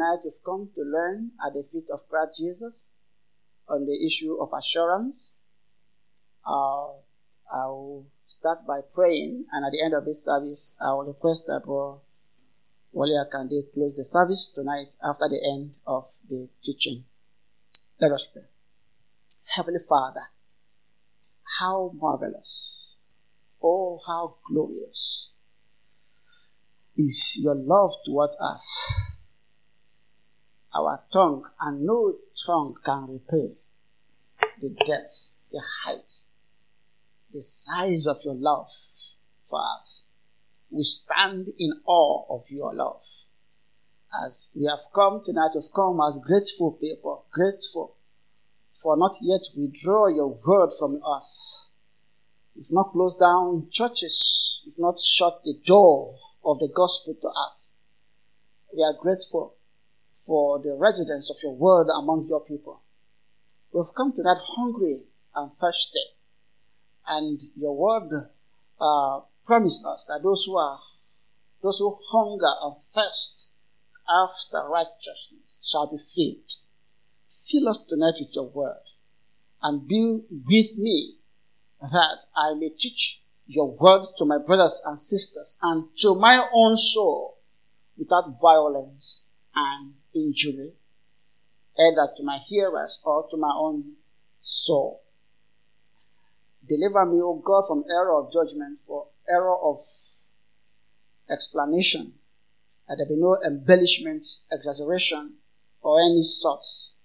We've come to learn at the feet of Christ Jesus on the issue of assurance. Uh, I'll start by praying, and at the end of this service, I will request that Bro Wale Akande close the service tonight after the end of the teaching. Let us pray. Heavenly Father, how marvelous, oh, how glorious is your love towards us our tongue, and no tongue can repay the depth, the height, the size of your love for us. We stand in awe of your love. As we have come tonight, we've come as grateful people, grateful for not yet withdraw your word from us. If not close down churches, if not shut the door of the gospel to us. We are grateful for the residence of your word among your people. We've come to that hungry and thirsty, and your word uh, promised us that those who are those who hunger and thirst after righteousness shall be filled. Fill us tonight with your word, and be with me that I may teach your word to my brothers and sisters and to my own soul without violence and injury, either to my hearers or to my own soul. Deliver me, O God, from error of judgment, for error of explanation, that there be no embellishment, exaggeration, or any sorts,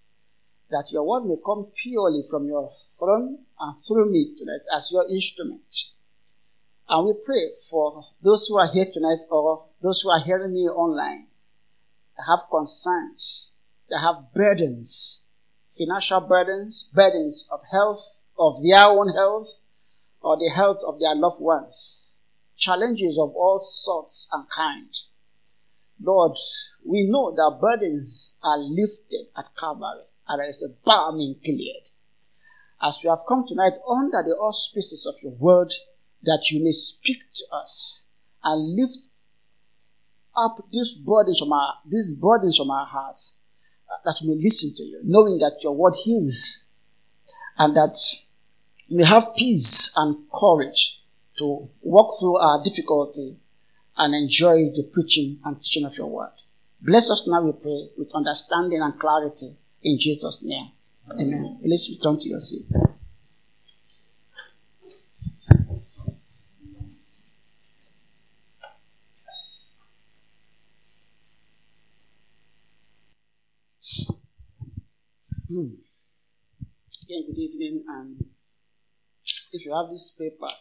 that your word may come purely from your throne and through me tonight as your instrument. And we pray for those who are here tonight or those who are hearing me online they have concerns, they have burdens, financial burdens, burdens of health, of their own health, or the health of their loved ones, challenges of all sorts and kinds. Lord, we know that burdens are lifted at Calvary, and there is a balm in. As we have come tonight under the auspices of your word, that you may speak to us and lift up these burdens from our these burdens from our hearts uh, that we may listen to you, knowing that your word heals, and that we have peace and courage to walk through our difficulty and enjoy the preaching and teaching of your word. Bless us now, we pray, with understanding and clarity in Jesus' name. Amen. Let's return to your seat. Hmm. Again, good evening. And if you have this paper,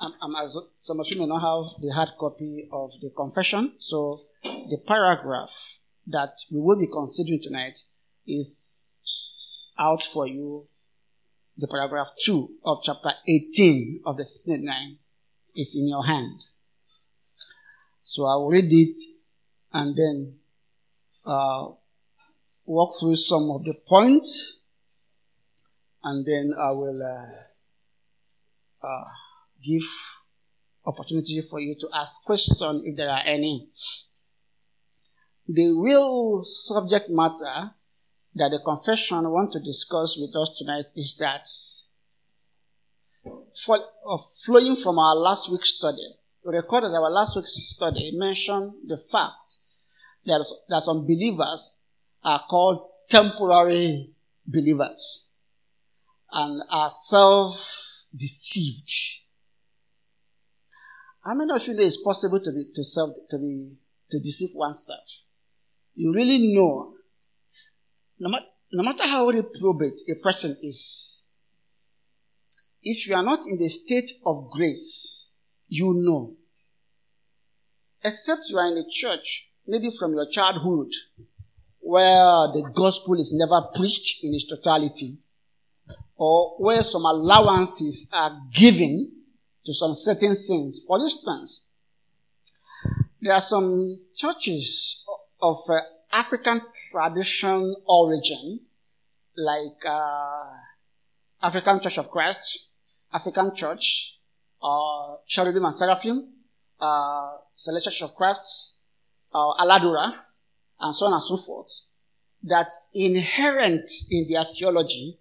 um, um, I'm, I'm, some of you may not have the hard copy of the confession. So the paragraph that we will be considering tonight is out for you. The paragraph 2 of chapter 18 of the 69 is in your hand. So I will read it and then uh, walk through some of the points, and then I will uh, uh, give opportunity for you to ask questions if there are any. The real subject matter that the confession want to discuss with us tonight is that for, uh, flowing from our last week's study. We recorded our last week's study mentioned the fact that, that some believers are called temporary believers and are self deceived. How many of you know it's possible to be to self to be to deceive oneself? You really know. No, matter, no matter how reprobate a person is, if you are not in the state of grace, you know. Except you are in a church, maybe from your childhood, where the gospel is never preached in its totality, or where some allowances are given to some certain sins. For instance, there are some churches of uh, African tradition origin, like uh, African Church of Christ, African Church, uh, Cherubim and Seraphim, uh, Celestial Church of Christ, uh, Aladura, and so on and so forth, that inherent in their theology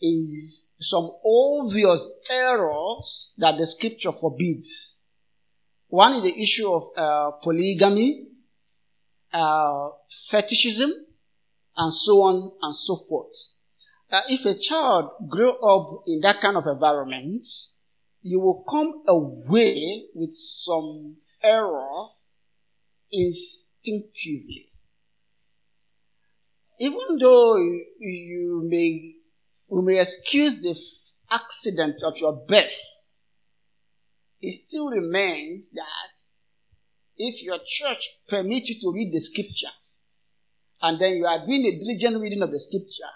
is some obvious errors that the scripture forbids. One is the issue of uh, polygamy, uh, fetishism, and so on and so forth. Uh, if a child grew up in that kind of environment, you will come away with some error instinctively. Even though you may, we may excuse the accident of your birth, it still remains that if your church permits you to read the scripture, and then you are doing a diligent reading of the scripture,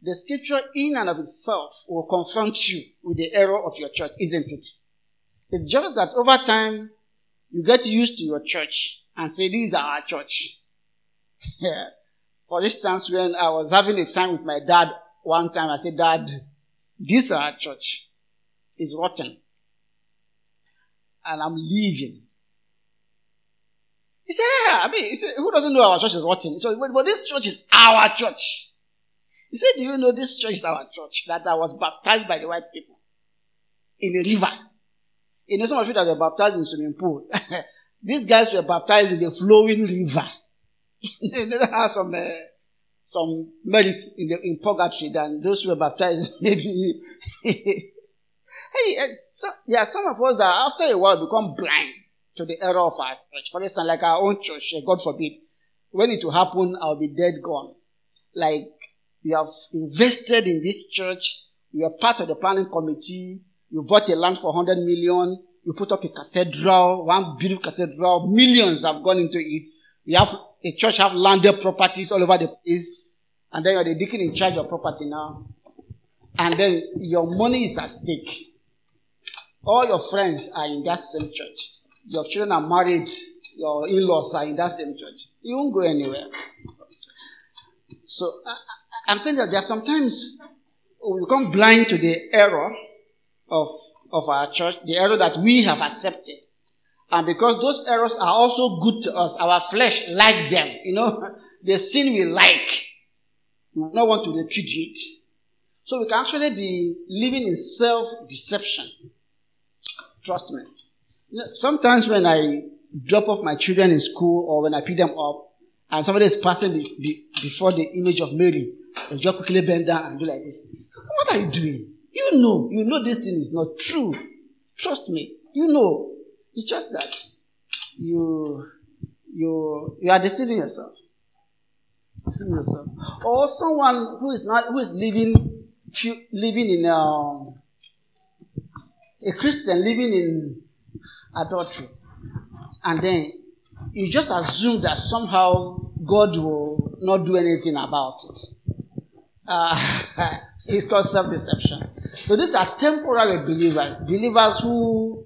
the scripture in and of itself will confront you with the error of your church, isn't it? It's just that over time, you get used to your church and say, This is our church. For instance, when I was having a time with my dad one time, I said, Dad, this our church. is rotten. And I'm leaving. He said, Yeah, I mean, said, who doesn't know our church is rotten? So, but this church is our church. He said, Do you know this church is our church that I was baptized by the white people in a river? You know, some of you that were baptized in swimming pool. These guys were baptized in the flowing river. they have some uh, some merit in the in purgatory than those who were baptized maybe. hey, uh, so, yeah, some of us that after a while become blind to the error of our church. For instance, like our own church, God forbid, when it will happen, I'll be dead gone. Like you have invested in this church. You are part of the planning committee. You bought a land for 100 million. You put up a cathedral, one beautiful cathedral. Millions have gone into it. You have a church have landed properties all over the place. And then you're the deacon in charge of property now. And then your money is at stake. All your friends are in that same church. Your children are married. Your in-laws are in that same church. You won't go anywhere. So, I'm saying that there are sometimes we become blind to the error of, of our church, the error that we have accepted. And because those errors are also good to us, our flesh like them. You know, the sin we like, we do not want to repudiate. So we can actually be living in self-deception. Trust me. You know, sometimes when I drop off my children in school or when I pick them up and somebody is passing be, be, before the image of Mary, and just quickly bend down and do like this. What are you doing? You know, you know this thing is not true. Trust me. You know. It's just that you you you are deceiving yourself. Deceiving yourself. Or someone who is not who is living living in um, a Christian living in adultery. And then you just assume that somehow God will not do anything about it. Uh, it's called self deception. So these are temporary believers, believers who.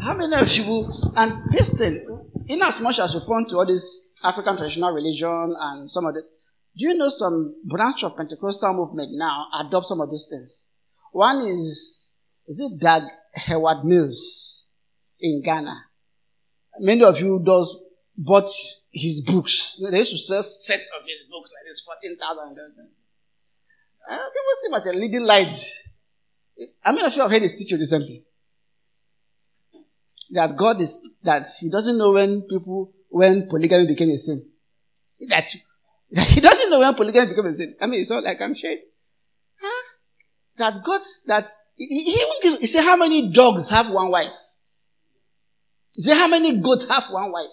How many of you. And thing, in as much as we point to all this African traditional religion and some of the. Do you know some branch of Pentecostal movement now adopt some of these things? One is, is it Dag Heward-Mills in Ghana? Many of you does bought his books. They used to sell set of his books like this, 14,000. Uh, people see him as a leading light. I mean, if you have heard his teaching recently, that God is, that he doesn't know when people, when polygamy became a sin. That, he doesn't know when polygamy became a sin. I mean, it's not like I'm sure. Huh? That God, that, he, he even give, he how many dogs have one wife? He how many goats have one wife?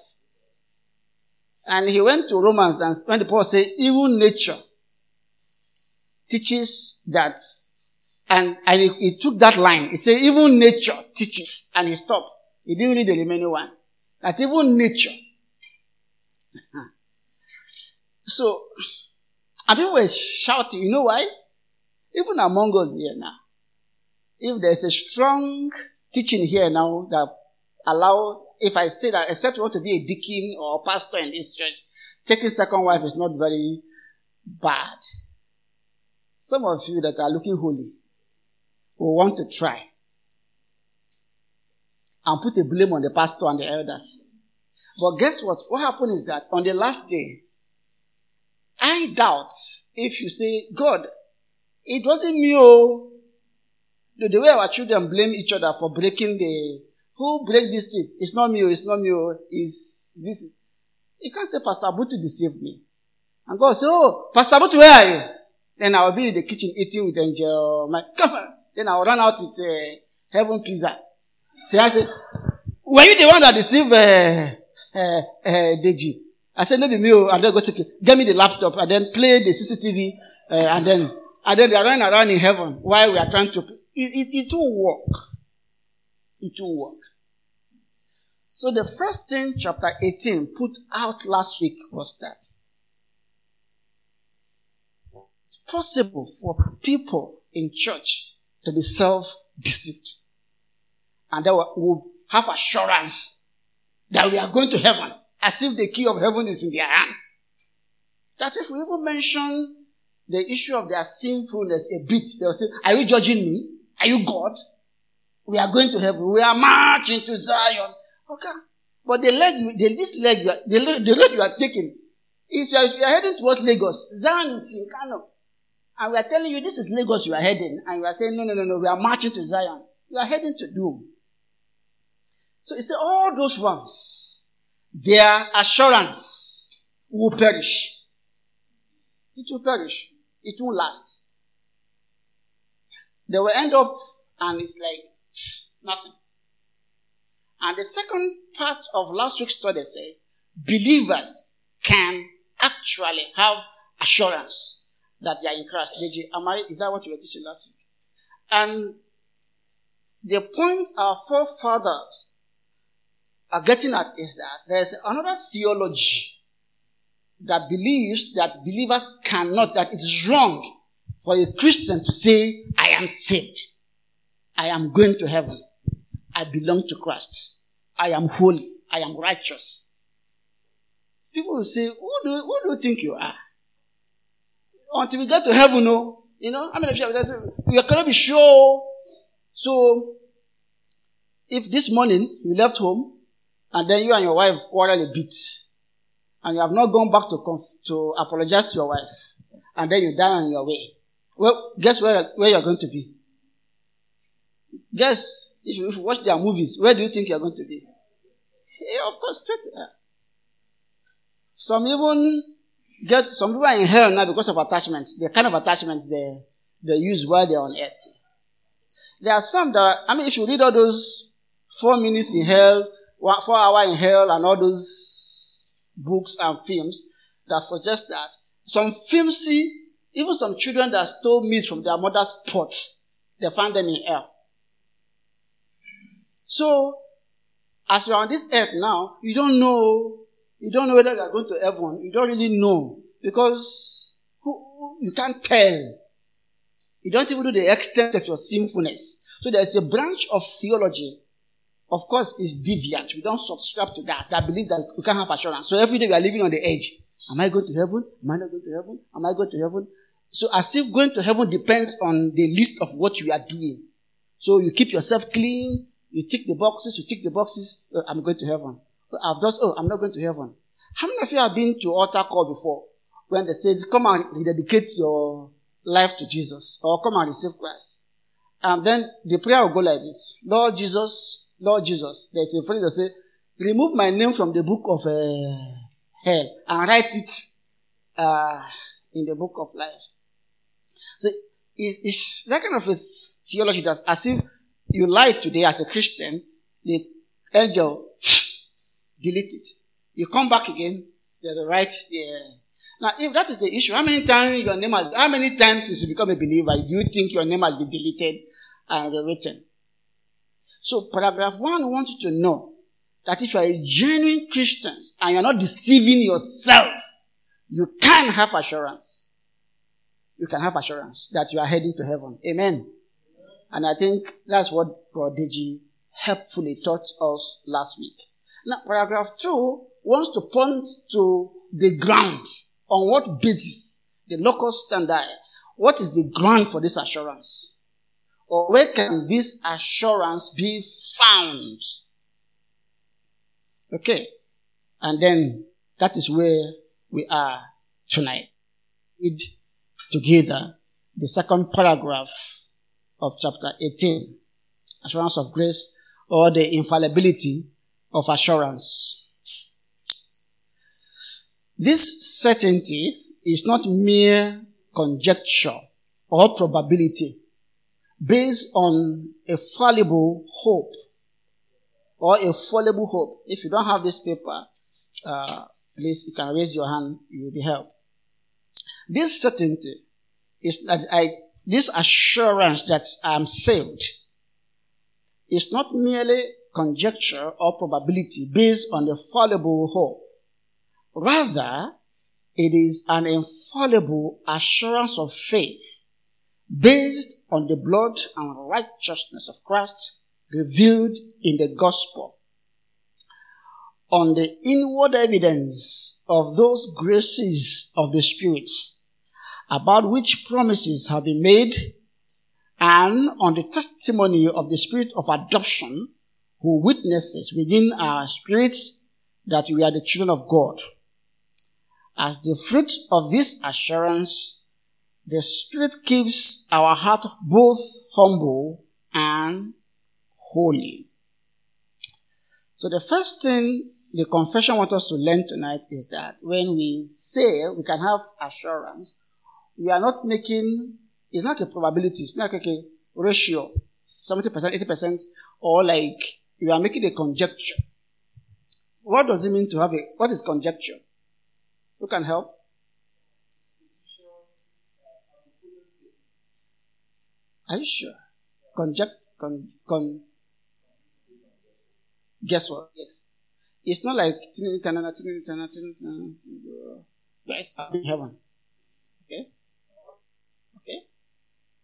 And he went to Romans and when the Paul said, even nature teaches that, and, and he, he took that line. He said, even nature teaches, and he stopped. He didn't read the remaining one. That even nature. so, and people were shouting, you know why? Even among us here now, if there's a strong teaching here now that allow if I say that, except you want to be a deacon or a pastor in this church, taking second wife is not very bad. Some of you that are looking holy will want to try and put the blame on the pastor and the elders. But guess what? What happened is that on the last day, I doubt if you say, God, it wasn't me, oh. The, way our children blame each other for breaking the, who break this thing? It's not me, oh, it's not me, oh, it's, this is, you can't say Pastor Abutu deceived me. And God say, oh, Pastor Abutu, where are you? Then I'll be in the kitchen eating with Angel. My, come on. Then I'll run out with uh, heaven pizza. So I said, were you the one that deceived uh, uh, uh, Deji? I said, maybe me, oh, and then go say, get me the laptop, and then play the CCTV, uh, and then, and then they are running around in heaven while we are trying to, it, it, it will work. It will work. So the first thing chapter 18 put out last week was that it's possible for people in church to be self-deceived. And they will have assurance that we are going to heaven as if the key of heaven is in their hand. That if we even mention the issue of their sinfulness a bit, they'll say, are you judging me? Are you God? We are going to heaven. We are marching to Zion. Okay. But the leg, the, this leg, you are, the, the leg you are taking is you are, you are heading towards Lagos. Zion is in Kano. And we are telling you this is Lagos you are heading. And you are saying, no, no, no, no, we are marching to Zion. You are heading to doom. So he said, all those ones, their assurance will perish. It will perish. It won't last. They will end up and it's like nothing. And the second part of last week's study says believers can actually have assurance that they are in Christ. I, is that what you were teaching last week? And the point our forefathers are getting at is that there's another theology that believes that believers cannot, that it's wrong for a Christian to say, I am saved. I am going to heaven. I belong to Christ. I am holy. I am righteous. People will say, who do, who do you think you are? Until we get to heaven, no. You know, I mean, if you have you cannot be sure. So, if this morning you left home and then you and your wife quarrel a bit and you have not gone back to, conf- to apologize to your wife and then you die on your way, well, guess where, where you're going to be? Guess, if you, if you watch their movies, where do you think you're going to be? Yeah, of course, straight to hell. Some even get, some people are in hell now because of attachments. The kind of attachments they, they use while they're on earth. There are some that, I mean, if you read all those four minutes in hell, four hour in hell, and all those books and films that suggest that some films see even some children that stole meat from their mother's pot, they found them in hell. So, as you're on this earth now, you don't know, you don't know whether you are going to heaven. You don't really know because who, you can't tell. You don't even know the extent of your sinfulness. So there's a branch of theology. Of course, is deviant. We don't subscribe to that. I believe that we can't have assurance. So every day we are living on the edge. Am I going to heaven? Am I not going to heaven? Am I going to heaven? So as if going to heaven depends on the list of what you are doing. So you keep yourself clean, you tick the boxes, you tick the boxes, oh, I'm going to heaven. Oh, I've just, oh, I'm not going to heaven. How many of you have been to altar call before? When they said, come and rededicate your life to Jesus, or come and receive Christ. And then the prayer will go like this. Lord Jesus, Lord Jesus. There's a phrase that say, remove my name from the book of uh, hell and write it uh, in the book of life. So it's, it's that kind of a theology that's as if you lie today as a Christian, the angel delete it. You come back again, they're the right there. Now, if that is the issue, how many times your name has, how many times since you become a believer do you think your name has been deleted and rewritten? So, paragraph one wants you to know that if you are a genuine Christian and you're not deceiving yourself, you can have assurance you can have assurance that you are heading to heaven. Amen. And I think that's what Deji helpfully taught us last week. Now, paragraph two wants to point to the ground. On what basis? The local standard. What is the ground for this assurance? Or where can this assurance be found? Okay. And then that is where we are tonight. Read together the second paragraph of chapter 18, assurance of grace or the infallibility of assurance. This certainty is not mere conjecture or probability based on a fallible hope or a fallible hope. If you don't have this paper, uh, please you can raise your hand, you will be helped. This certainty is that I, this assurance that I'm saved is not merely conjecture or probability based on a fallible hope. Rather, it is an infallible assurance of faith based on the blood and righteousness of Christ revealed in the gospel, on the inward evidence of those graces of the Spirit about which promises have been made, and on the testimony of the Spirit of adoption who witnesses within our spirits that we are the children of God. As the fruit of this assurance, the Spirit keeps our heart both humble and holy. So the first thing the confession wants us to learn tonight is that when we say we can have assurance, we are not making, it's not a probability, it's not like a ratio, 70%, 80%, or like we are making a conjecture. What does it mean to have a, what is conjecture? Who can help? Are you sure? Conject, con, con, guess what? Yes. It's not like yes, I'm in heaven. Okay? Okay?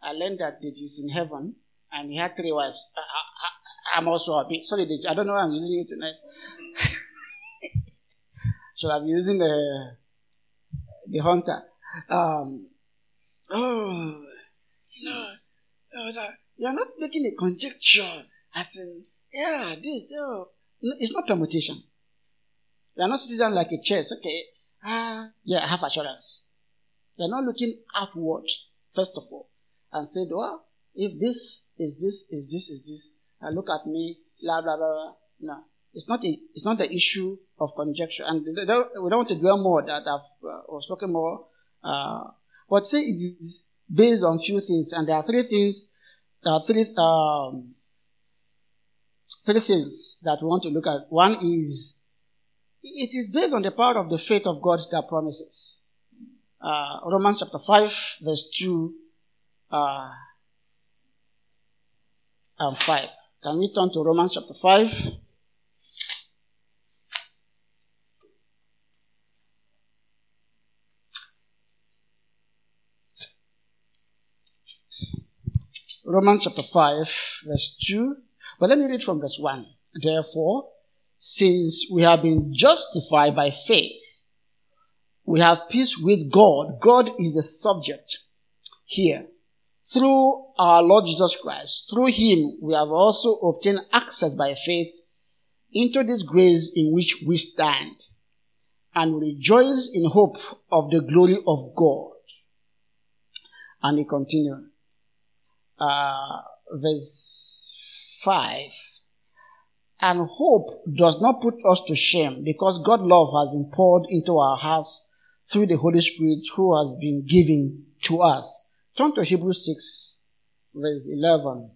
I learned that Deji is in heaven and he had three wives. I, am also happy. Sorry, Deji, I don't know why I'm using you tonight. Should I be using the the hunter. Um, oh, you know, you're not making a conjecture as in, yeah, this, oh. No, it's not permutation. You're not sitting down like a chess, okay, ah, yeah, I have assurance. You're not looking outward, first of all, and said, well, if this is this, is this, is this, and look at me, blah, blah, blah, blah. No. It's not a, it's not the issue of conjecture. And we don't want to dwell more that I've uh, spoken more. Uh, but say it is based on few things, and there are three things, uh, three, um, three things that we want to look at. One is, it is based on the power of the faith of God that promises. Uh, Romans chapter 5, verse 2 uh, and 5. Can we turn to Romans chapter 5? Romans chapter 5, verse 2. But let me read from verse 1. Therefore, since we have been justified by faith, we have peace with God. God is the subject here. Through our Lord Jesus Christ, through him, we have also obtained access by faith into this grace in which we stand and rejoice in hope of the glory of God. And he continued uh, verse 5. And hope does not put us to shame because God's love has been poured into our hearts through the Holy Spirit who has been given to us. Turn to Hebrews 6, verse 11.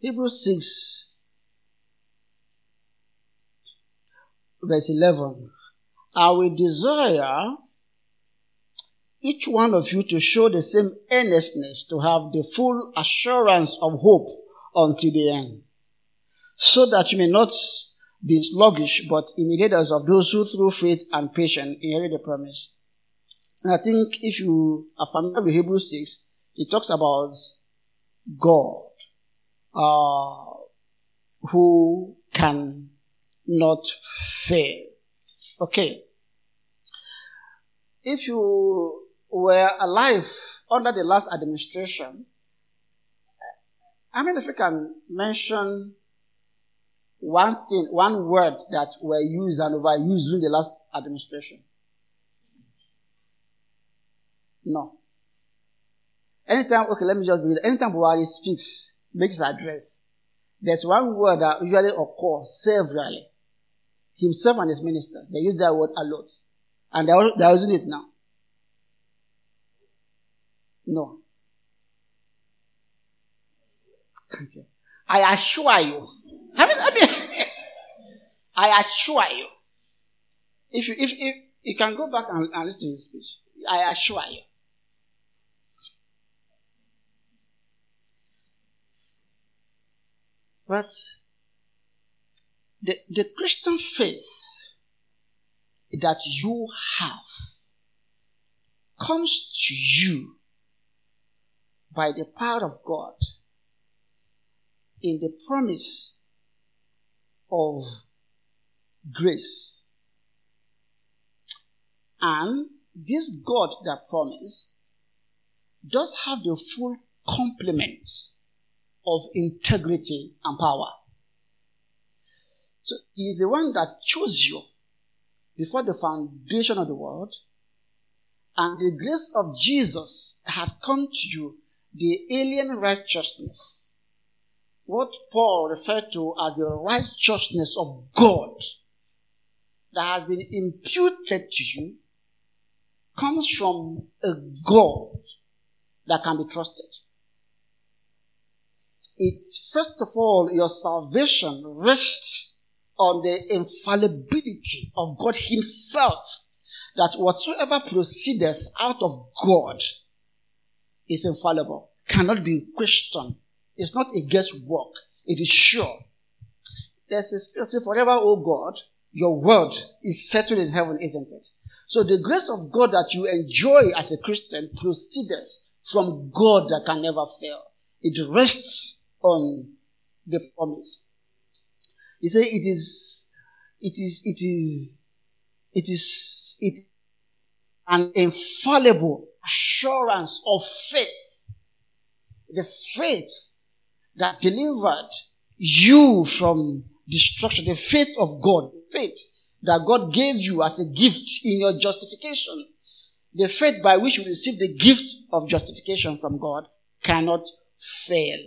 Hebrews 6, verse 11. I will desire each one of you to show the same earnestness to have the full assurance of hope until the end, so that you may not be sluggish, but imitators of those who through faith and patience inherit the promise. And I think if you are familiar with Hebrews 6, it talks about God, uh, who can not fail. Okay if you were alive under the last administration, I mean, if you can mention one thing, one word that were used and overused during the last administration? No. Anytime, okay, let me just read. Anytime Buhari speaks, makes address, there's one word that usually occurs severally. Himself and his ministers, they use that word a lot. And they're, they're using it now. No. Thank you. I assure you. I mean, I mean, I assure you. If you, if, if you can go back and, and listen to his speech, I assure you. But the, the Christian faith that you have comes to you by the power of God in the promise of grace. And this God that promised does have the full complement of integrity and power. So he is the one that chose you before the foundation of the world, and the grace of Jesus had come to you, the alien righteousness, what Paul referred to as the righteousness of God that has been imputed to you, comes from a God that can be trusted. It's first of all, your salvation rests on the infallibility of God Himself. That whatsoever proceedeth out of God is infallible, cannot be questioned. It's not a guesswork. It is sure. There's a scripture forever, O God, your word is settled in heaven, isn't it? So the grace of God that you enjoy as a Christian proceedeth from God that can never fail. It rests on the promise. He said it is, it is, it is, it is, it, an infallible assurance of faith. The faith that delivered you from destruction, the faith of God, faith that God gave you as a gift in your justification. The faith by which you receive the gift of justification from God cannot fail.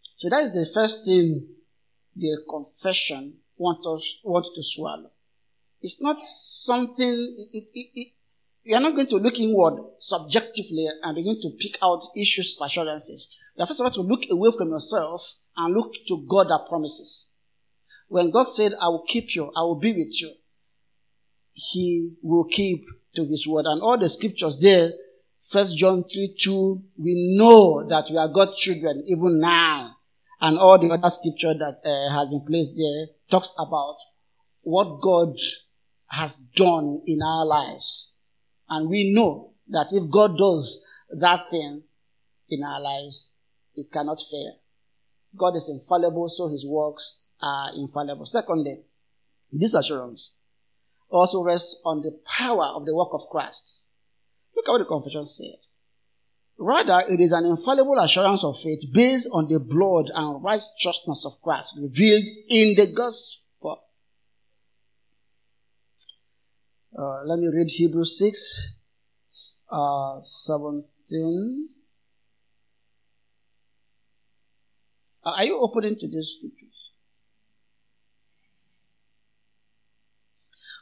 So that is the first thing the confession want us want to swallow. It's not something. It, it, it, you are not going to look inward subjectively and begin to pick out issues of assurances. You are first of all to look away from yourself and look to God that promises. When God said, I will keep you, I will be with you, He will keep to His word. And all the scriptures there, First John 3 2, we know that we are God's children even now and all the other scripture that uh, has been placed there talks about what God has done in our lives. And we know that if God does that thing in our lives, it cannot fail. God is infallible, so his works are infallible. Secondly, this assurance also rests on the power of the work of Christ. Look at what the confession said. Rather, it is an infallible assurance of faith based on the blood and righteousness of Christ revealed in the gospel. Uh, let me read Hebrews 6, uh, 17. Uh, are you opening to this scripture?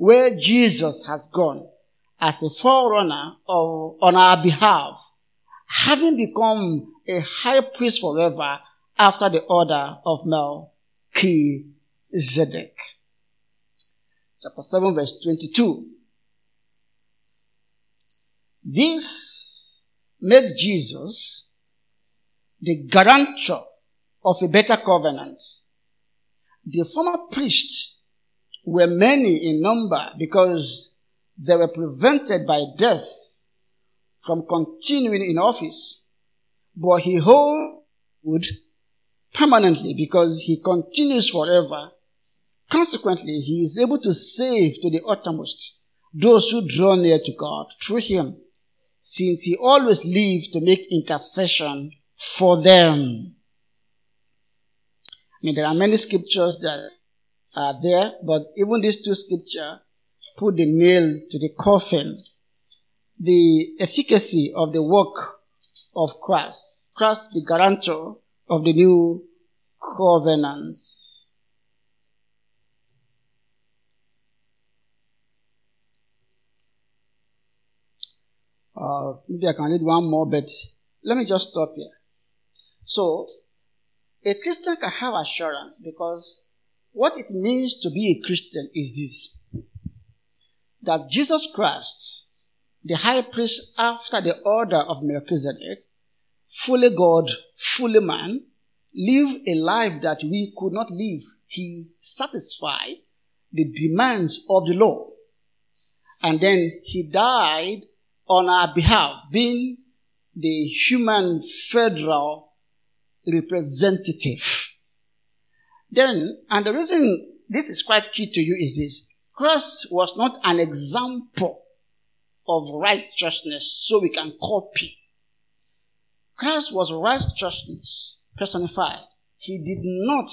where Jesus has gone as a forerunner of, on our behalf, having become a high priest forever after the order of Melchizedek. Chapter 7 verse 22. This made Jesus the guarantor of a better covenant. The former priests were many in number because they were prevented by death from continuing in office, but he hold permanently because he continues forever. Consequently, he is able to save to the uttermost those who draw near to God through him, since he always lives to make intercession for them. I mean, there are many scriptures that are there, but even these two scriptures put the nail to the coffin. The efficacy of the work of Christ. Christ, the guarantor of the new covenants. Uh, maybe I can read one more, but let me just stop here. So, a Christian can have assurance because what it means to be a Christian is this that Jesus Christ, the high priest after the order of Melchizedek, fully God, fully man, lived a life that we could not live. He satisfied the demands of the law. And then he died on our behalf, being the human federal representative. Then, and the reason this is quite key to you is this Christ was not an example of righteousness so we can copy. Christ was righteousness personified. He did not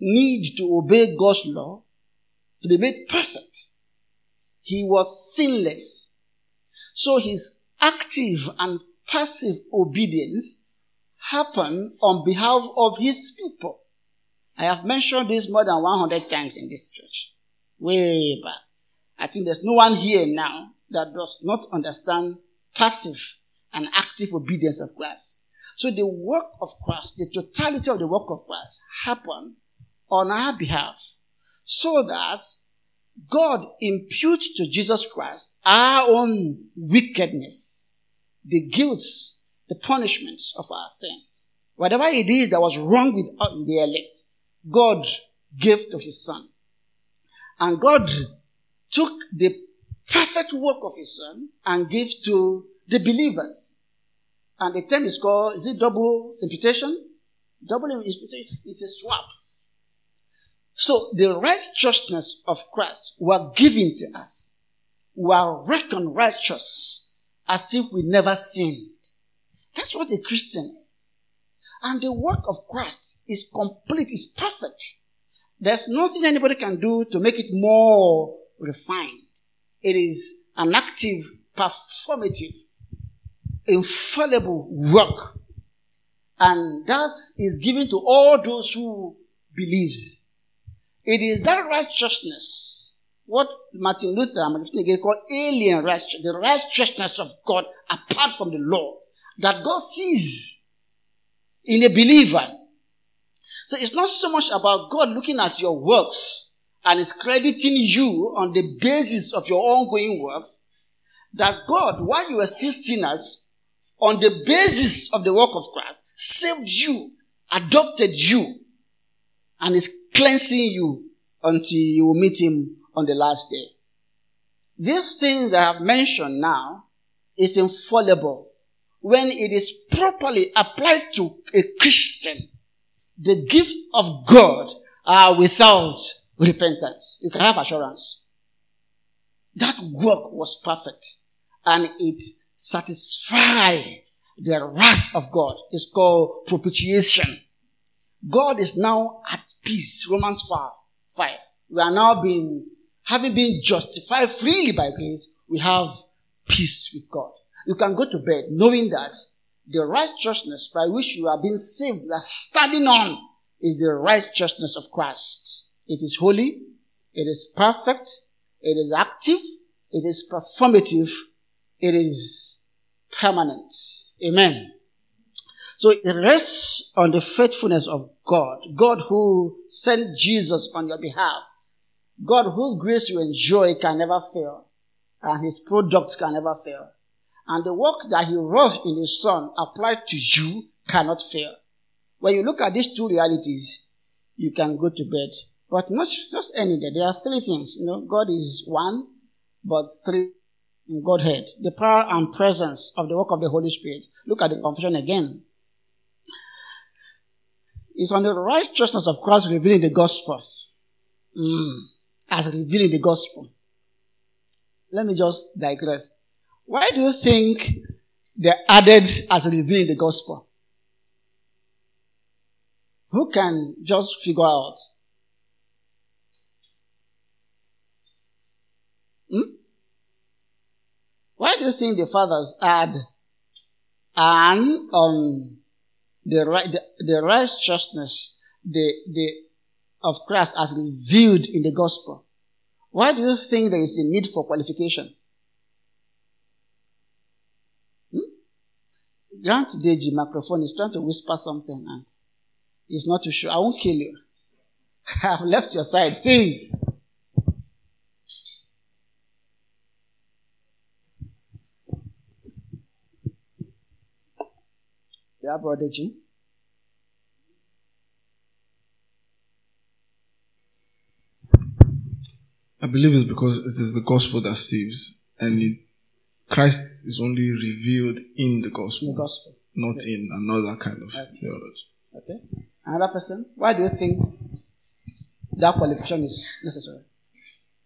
need to obey God's law to be made perfect. He was sinless. So his active and passive obedience happened on behalf of his people. I have mentioned this more than 100 times in this church. Way back. I think there's no one here now that does not understand passive and active obedience of Christ. So the work of Christ, the totality of the work of Christ happen on our behalf so that God imputes to Jesus Christ our own wickedness, the guilt the punishments of our sin. Whatever it is that was wrong with uh, the elect, God gave to his son. And God took the perfect work of his son and gave to the believers. And the term is called, is it double imputation? Double imputation, it's a swap. So the righteousness of Christ were given to us. We are reckoned righteous as if we never sinned. That's what a Christian is. And the work of Christ is complete, is perfect. There's nothing anybody can do to make it more refined. It is an active, performative, infallible work. And that is given to all those who believes. It is that righteousness, what Martin Luther Martin Luther called alien righteousness, the righteousness of God apart from the law that God sees in a believer. So it's not so much about God looking at your works and is crediting you on the basis of your ongoing works. That God, while you were still sinners, on the basis of the work of Christ, saved you, adopted you, and is cleansing you until you meet him on the last day. These things I have mentioned now is infallible when it is properly applied to a Christian, the gift of God are without repentance. You can have assurance. That work was perfect and it satisfied the wrath of God. It's called propitiation. God is now at peace. Romans 5. 5. We are now being, having been justified freely by grace, we have peace with God. You can go to bed knowing that the righteousness by which you are being saved, you are standing on, is the righteousness of Christ. It is holy, it is perfect, it is active, it is performative, it is permanent. Amen. So it rests on the faithfulness of God, God who sent Jesus on your behalf, God whose grace you enjoy can never fail, and his products can never fail and the work that he wrought in his son applied to you cannot fail. When you look at these two realities, you can go to bed. But not just any day. There are three things. You know, God is one, but three in Godhead. The power and presence of the work of the Holy Spirit. Look at the confession again. It's on the righteousness of Christ revealing the gospel. Mm, as revealing the gospel. Let me just digress. Why do you think they added as revealing the gospel? Who can just figure out? Hmm? Why do you think the fathers add and on the, the, the righteousness the, the, of Christ as revealed in the gospel? Why do you think there is a need for qualification? Grant Deji microphone is trying to whisper something and he's not too sure. I won't kill you. I've left your side since. Yeah, Brother Deji. I believe it's because it is the gospel that saves, and it, Christ is only revealed in the gospel, the gospel, not yes. in another kind of okay. theology. Okay. Another person, why do you think that qualification is necessary?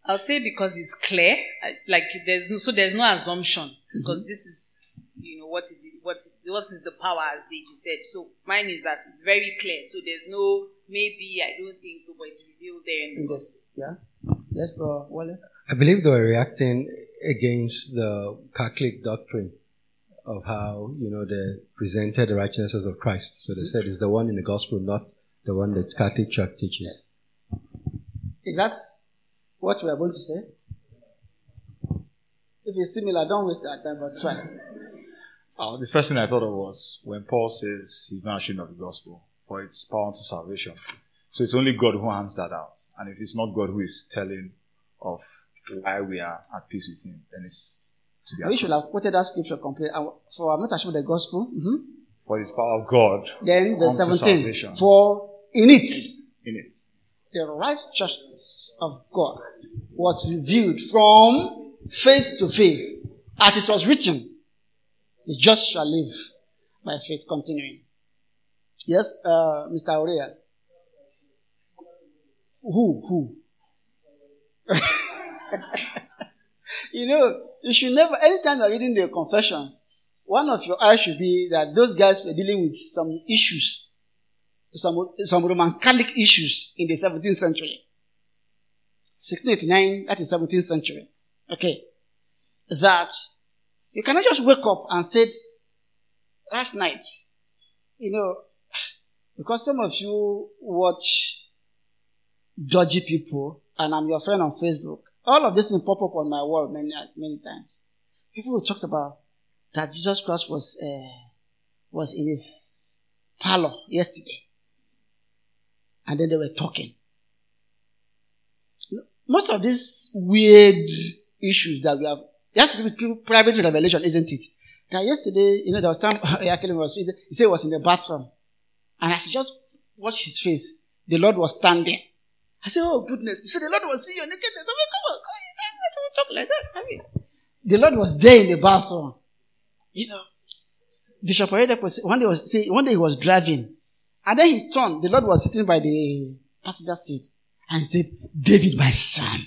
I would say because it's clear, like there's no, so there's no assumption because mm-hmm. this is you know what is it, what is, what is the power as Deji said. So mine is that it's very clear. So there's no maybe I don't think so, but it's revealed there in, the this, yeah. Yes, bro. Wale? I believe they were reacting against the Catholic doctrine of how, you know, they presented the righteousness of Christ. So they said it's the one in the gospel, not the one that Catholic Church teaches. Is that what we are going to say? If it's similar, don't waste our time, but try. Uh, the first thing I thought of was when Paul says he's not ashamed of the gospel, for its power to salvation. So it's only God who hands that out. And if it's not God who is telling of why we are at peace with Him, then it's to be. We should have quoted that scripture complete. For I'm not ashamed of the gospel. Mm-hmm. For His power of God. Then verse 17. For in it. In it. The righteousness of God was revealed from faith to faith, as it was written. The just shall live by faith. Continuing. Yes, uh, Mr. Aurelia. Who? Who? you know, you should never, anytime you're reading the confessions, one of your eyes should be that those guys were dealing with some issues, some, some Roman Catholic issues in the 17th century. 1689, that is 17th century. Okay. That you cannot just wake up and say, last night, you know, because some of you watch dodgy people, and I'm your friend on Facebook. All of this will pop up on my wall many, many times. People talked about that Jesus Christ was, uh, was in his parlor yesterday. And then they were talking. Most of these weird issues that we have, it has to do with people, private revelation, isn't it? That yesterday, you know, there was time, was, he said he was in the bathroom. And as he just watched his face, the Lord was standing. I said, Oh, goodness. So the Lord was seeing your nakedness. I mean, come on, come on. That's talk like that. I mean, the Lord was there in the bathroom. You know, Bishop Oyedepo was, one day was, see, one day he was driving. And then he turned. The Lord was sitting by the passenger seat. And he said, David, my son,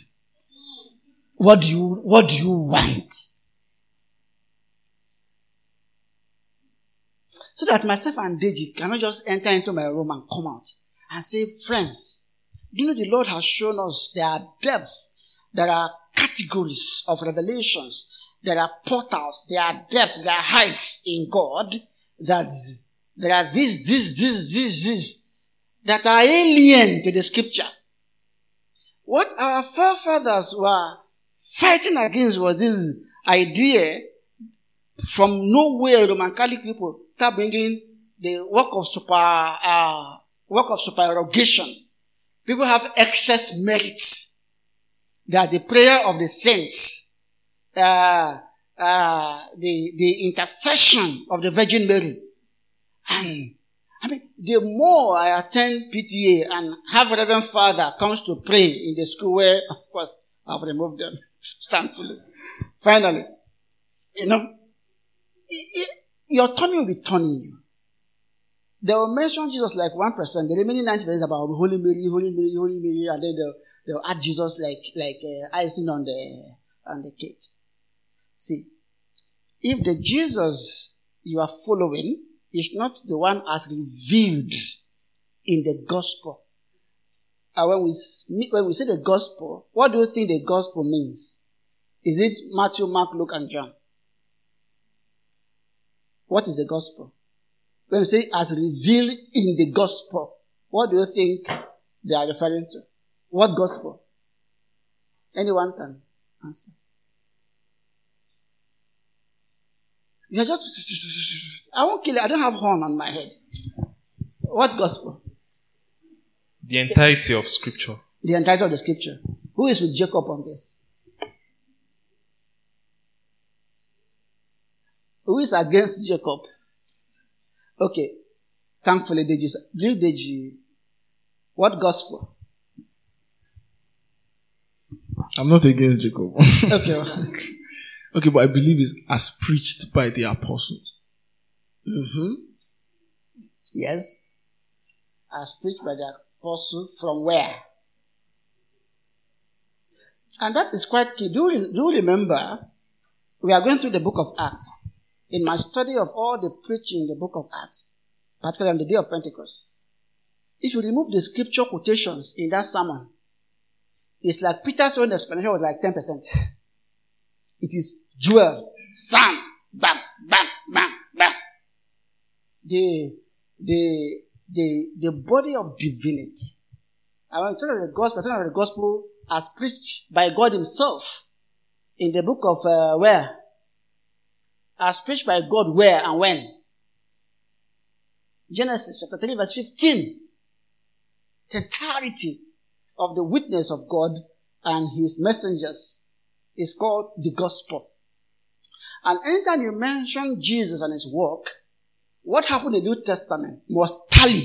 what do you, what do you want? So that myself and Deji cannot just enter into my room and come out and say, friends, you know, the Lord has shown us there are depths, there are categories of revelations, there are portals, there are depths, there are heights in God, that there are this, this, this, this, this, that are alien to the scripture. What our forefathers were fighting against was this idea from nowhere Roman Catholic people start bringing the work of super, uh, work of supererogation People have excess merits. That the prayer of the saints, uh, uh, the, the intercession of the Virgin Mary. And, I mean, the more I attend PTA and have Reverend Father comes to pray in the school where, of course, I've removed them, thankfully. Finally, you know, it, it, your tummy will be turning you. They will mention Jesus like 1%. The remaining 90% is about Holy Mary, Holy Mary, Holy Mary, and then they'll, they'll add Jesus like, like uh, icing on the, on the cake. See, if the Jesus you are following is not the one as revealed in the gospel, and when we, when we say the gospel, what do you think the gospel means? Is it Matthew, Mark, Luke, and John? What is the gospel? When we say as revealed in the gospel, what do you think they are referring to? What gospel? Anyone can answer. You're just, I won't kill you. I don't have horn on my head. What gospel? The entirety of scripture. The entirety of the scripture. Who is with Jacob on this? Who is against Jacob? Okay. Thankfully, Deji, Deji, what gospel? I'm not against Jacob. Okay. okay, but I believe it's as preached by the apostles. Mm-hmm. Yes. As preached by the apostle from where? And that is quite key. Do you, do you remember? We are going through the book of Acts. In my study of all the preaching in the book of Acts, particularly on the day of Pentecost, if you remove the scripture quotations in that sermon, it's like Peter's own explanation was like 10%. It is jewel, sound, bam, bam, bam, bam. The, the, the, the body of divinity. I want to tell you the gospel, tell about the gospel as preached by God Himself in the book of uh, where? As preached by God where and when? Genesis chapter 3 verse 15. The entirety of the witness of God and His messengers is called the gospel. And anytime you mention Jesus and His work, what happened in the New Testament must tally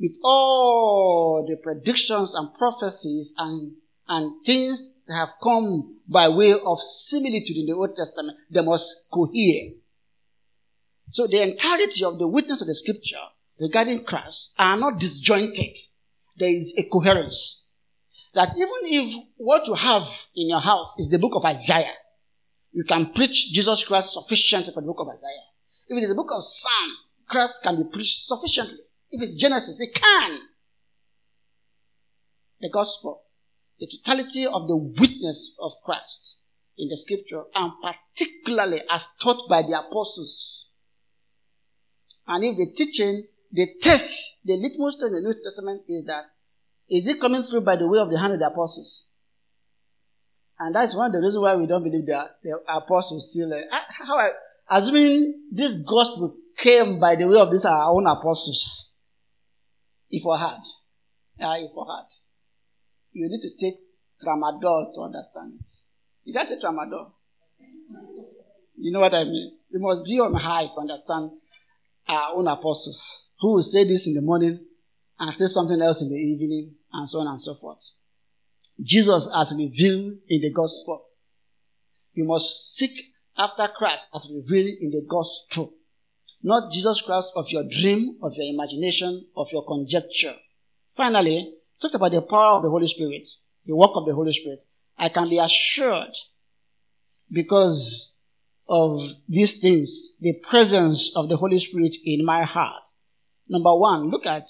with all the predictions and prophecies and, and things that have come by way of similitude in the Old Testament. They must cohere. So the entirety of the witness of the scripture regarding Christ are not disjointed. There is a coherence. That even if what you have in your house is the book of Isaiah, you can preach Jesus Christ sufficiently for the book of Isaiah. If it is the book of Psalm, Christ can be preached sufficiently. If it's Genesis, it can. The gospel, the totality of the witness of Christ in the scripture, and particularly as taught by the apostles. And if the teaching, the test, the litmus test in the New Testament is that is it coming through by the way of the hand of the apostles? And that's one of the reasons why we don't believe that the apostles still. Uh, how I, assuming this gospel came by the way of these our own apostles, if we had, uh, if we had, you need to take tramadol to understand it. Did I say tramadol? You know what I mean? You must be on high to understand our own apostles who will say this in the morning and say something else in the evening and so on and so forth. Jesus as revealed in the gospel. You must seek after Christ as revealed in the gospel. Not Jesus Christ of your dream, of your imagination, of your conjecture. Finally, talked about the power of the Holy Spirit, the work of the Holy Spirit. I can be assured because of these things, the presence of the Holy Spirit in my heart. Number one, look at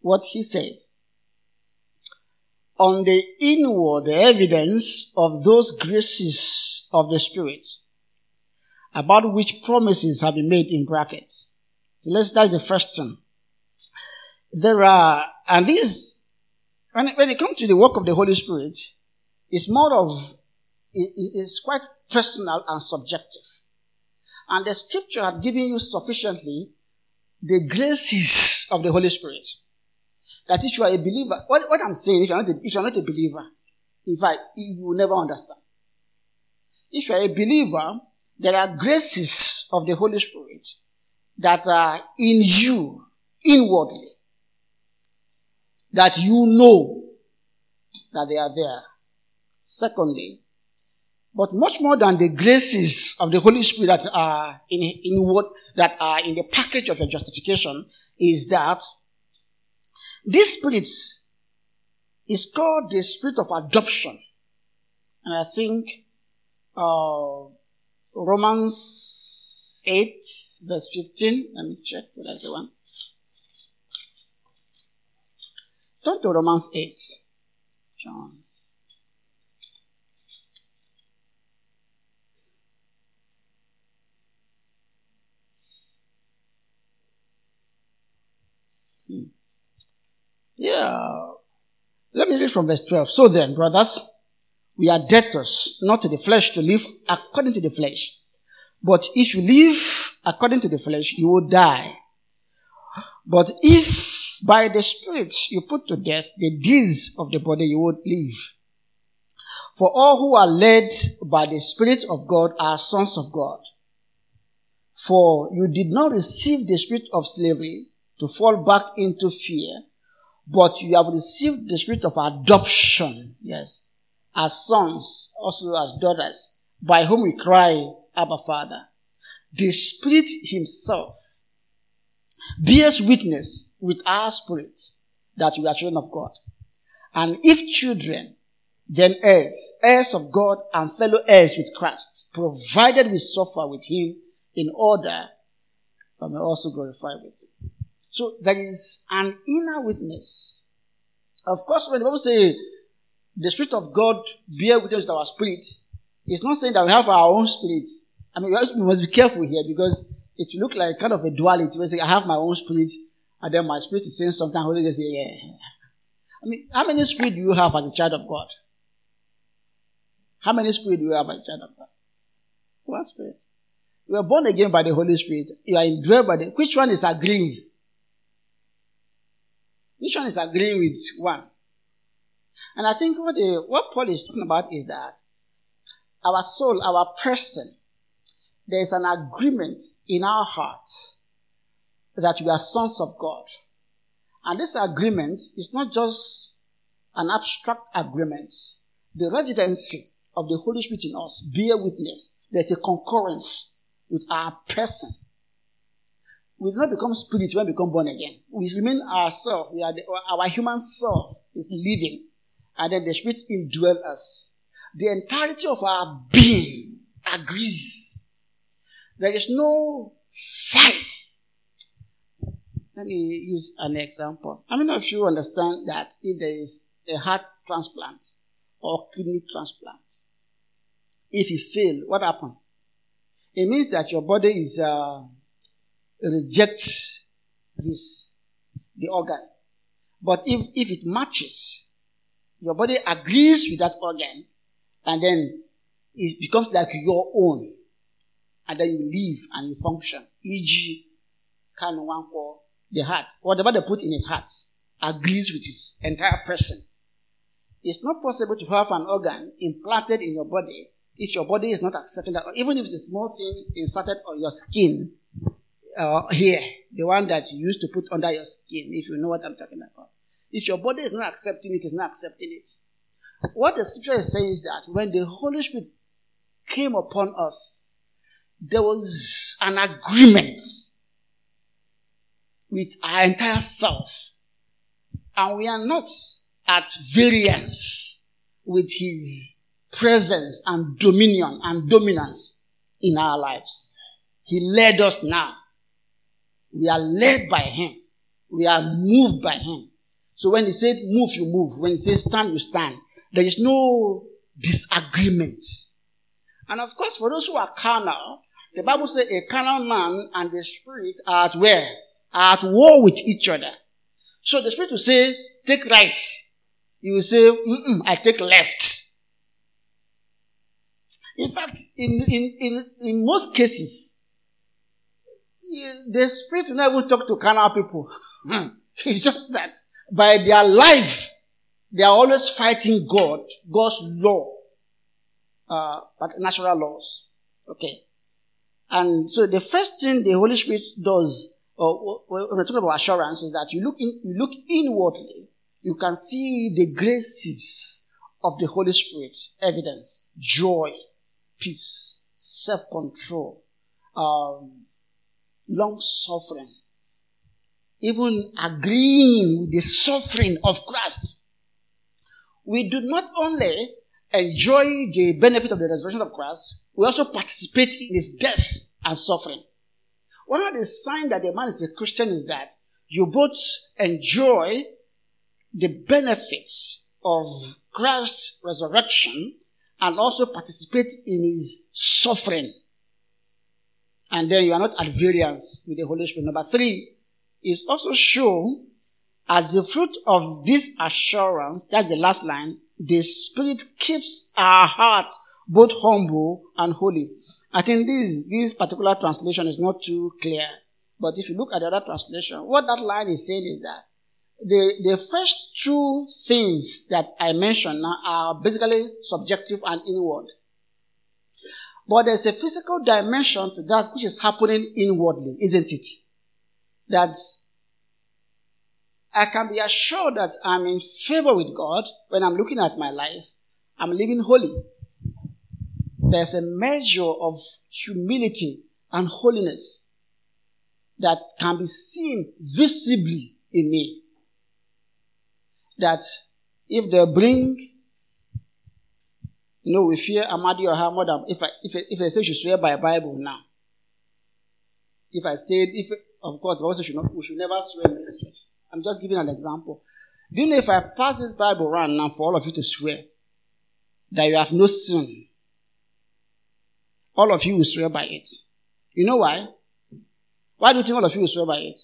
what he says. On the inward evidence of those graces of the Spirit, about which promises have been made in brackets. So let's, that's the first thing. There are, and these, when it, when it comes to the work of the Holy Spirit, it's more of, it, it's quite personal and subjective. And the scripture had given you sufficiently the graces of the Holy Spirit. That if you are a believer, what, what I'm saying, if you're, not a, if you're not a believer, in fact, you will never understand. If you're a believer, there are graces of the Holy Spirit that are in you inwardly that you know that they are there. Secondly, but much more than the graces of the Holy Spirit that are in, in what, that are in the package of your justification is that this spirit is called the spirit of adoption. And I think, uh, Romans 8 verse 15. Let me check. That's the one. Turn to Romans 8. John. Hmm. Yeah. Let me read from verse 12. So then, brothers, we are debtors, not to the flesh, to live according to the flesh. But if you live according to the flesh, you will die. But if by the Spirit you put to death the deeds of the body, you would live. For all who are led by the Spirit of God are sons of God. For you did not receive the spirit of slavery to fall back into fear, but you have received the spirit of adoption, yes, as sons, also as daughters, by whom we cry, Abba Father. The Spirit Himself bears witness with our spirits that we are children of God. And if children, then heirs, heirs of God and fellow heirs with Christ, provided we suffer with him in order that may also glorify with him. So there is an inner witness. Of course, when the Bible says the Spirit of God bear witness with our spirit, it's not saying that we have our own spirit. I mean, we must be careful here because it looks like kind of a duality. We say, I have my own spirit, and then my spirit is saying something. Holy say, yeah. I mean, how many spirit do you have as a child of God? How many spirit do you have as a child of God? One spirit. You are born again by the Holy Spirit. You are indwelled by the. Which one is agreeing? Which one is agreeing with one? And I think what what Paul is talking about is that our soul, our person, there is an agreement in our hearts that we are sons of God. And this agreement is not just an abstract agreement. The residency of the Holy Spirit in us bear witness. There's a concurrence with our person. We do not become spirit when we become born again. We remain ourselves. We are the, our human self is living. And then the Spirit indwells us. The entirety of our being agrees there is no fight. Let me use an example. How many of you understand that if there is a heart transplant or kidney transplant, if you fail, what happens? It means that your body is uh, rejects this the organ. But if if it matches, your body agrees with that organ, and then it becomes like your own and then you live and you function. E.g., can one for the heart, whatever they put in his heart, agrees with his entire person. It's not possible to have an organ implanted in your body if your body is not accepting that, even if it's a small thing inserted on your skin, uh, here, the one that you used to put under your skin, if you know what I'm talking about. If your body is not accepting it, it's not accepting it. What the scripture is saying is that when the Holy Spirit came upon us, there was an agreement with our entire self. And we are not at variance with his presence and dominion and dominance in our lives. He led us now. We are led by him. We are moved by him. So when he said move, you move. When he says stand, you stand. There is no disagreement. And of course, for those who are carnal, the Bible says a carnal man and the spirit are at where? Are at war with each other. So the spirit will say, take right. He will say, I take left. In fact, in, in, in, in most cases, the spirit will never talk to carnal people. it's just that by their life, they are always fighting God, God's law, uh, but natural laws. Okay. And so the first thing the Holy Spirit does when we're talking about assurance, is that you look in, you look inwardly, you can see the graces of the Holy Spirit, evidence, joy, peace, self-control, um, long suffering, even agreeing with the suffering of Christ. We do not only enjoy the benefit of the resurrection of Christ, we also participate in his death and suffering. One of the signs that a man is a Christian is that you both enjoy the benefits of Christ's resurrection and also participate in his suffering. And then you are not at variance with the Holy Spirit. Number three is also shown as the fruit of this assurance. That's the last line. The Spirit keeps our heart both humble and holy. I think this, this particular translation is not too clear. But if you look at the other translation, what that line is saying is that the, the first two things that I mentioned now are basically subjective and inward. But there's a physical dimension to that which is happening inwardly, isn't it? That I can be assured that I'm in favor with God when I'm looking at my life. I'm living holy. There's a measure of humility and holiness that can be seen visibly in me that if they bring, you know, we fear Amadioha more than if I if I, if I say she swear by Bible now. If I said if of course the should not we should never swear in this church. I'm just giving an example. Do you know if I pass this Bible around now for all of you to swear that you have no sin, all of you will swear by it. You know why? Why do you think all of you will swear by it?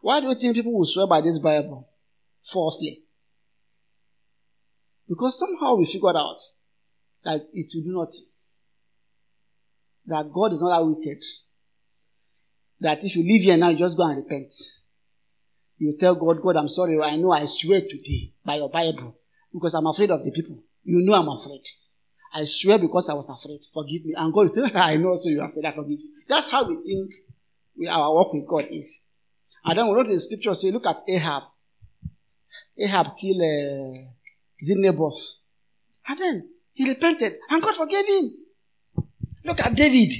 Why do you think people will swear by this Bible? Falsely. Because somehow we figured out that it will do nothing. That God is not that wicked. That if you live here now, you just go and repent. You tell God, God, I'm sorry. I know I swear today by your Bible because I'm afraid of the people. You know I'm afraid. I swear because I was afraid. Forgive me. And God will say, I know so you're afraid. I forgive you. That's how we think we, our walk with God is. And then we wrote in scripture, say, look at Ahab. Ahab killed uh, Naboth. And then he repented and God forgave him. Look at David.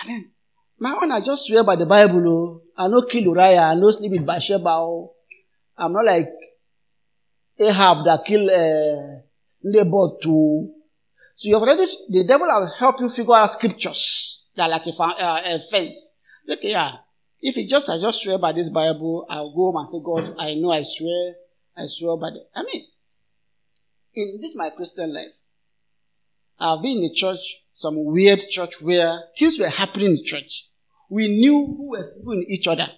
And then, my own, I just swear by the Bible. Oh, I no kill Uriah. I no sleep with Bathsheba. Oh. I'm not like Ahab that killed uh, Naboth too. So you've already, the devil will help you figure out scriptures that are like a, uh, a fence. Okay, yeah. If it just I just swear by this Bible, I'll go home and say, God, I know I swear, I swear by the I mean, in this my Christian life, I've been in a church, some weird church where things were happening in church. We knew who was doing each other.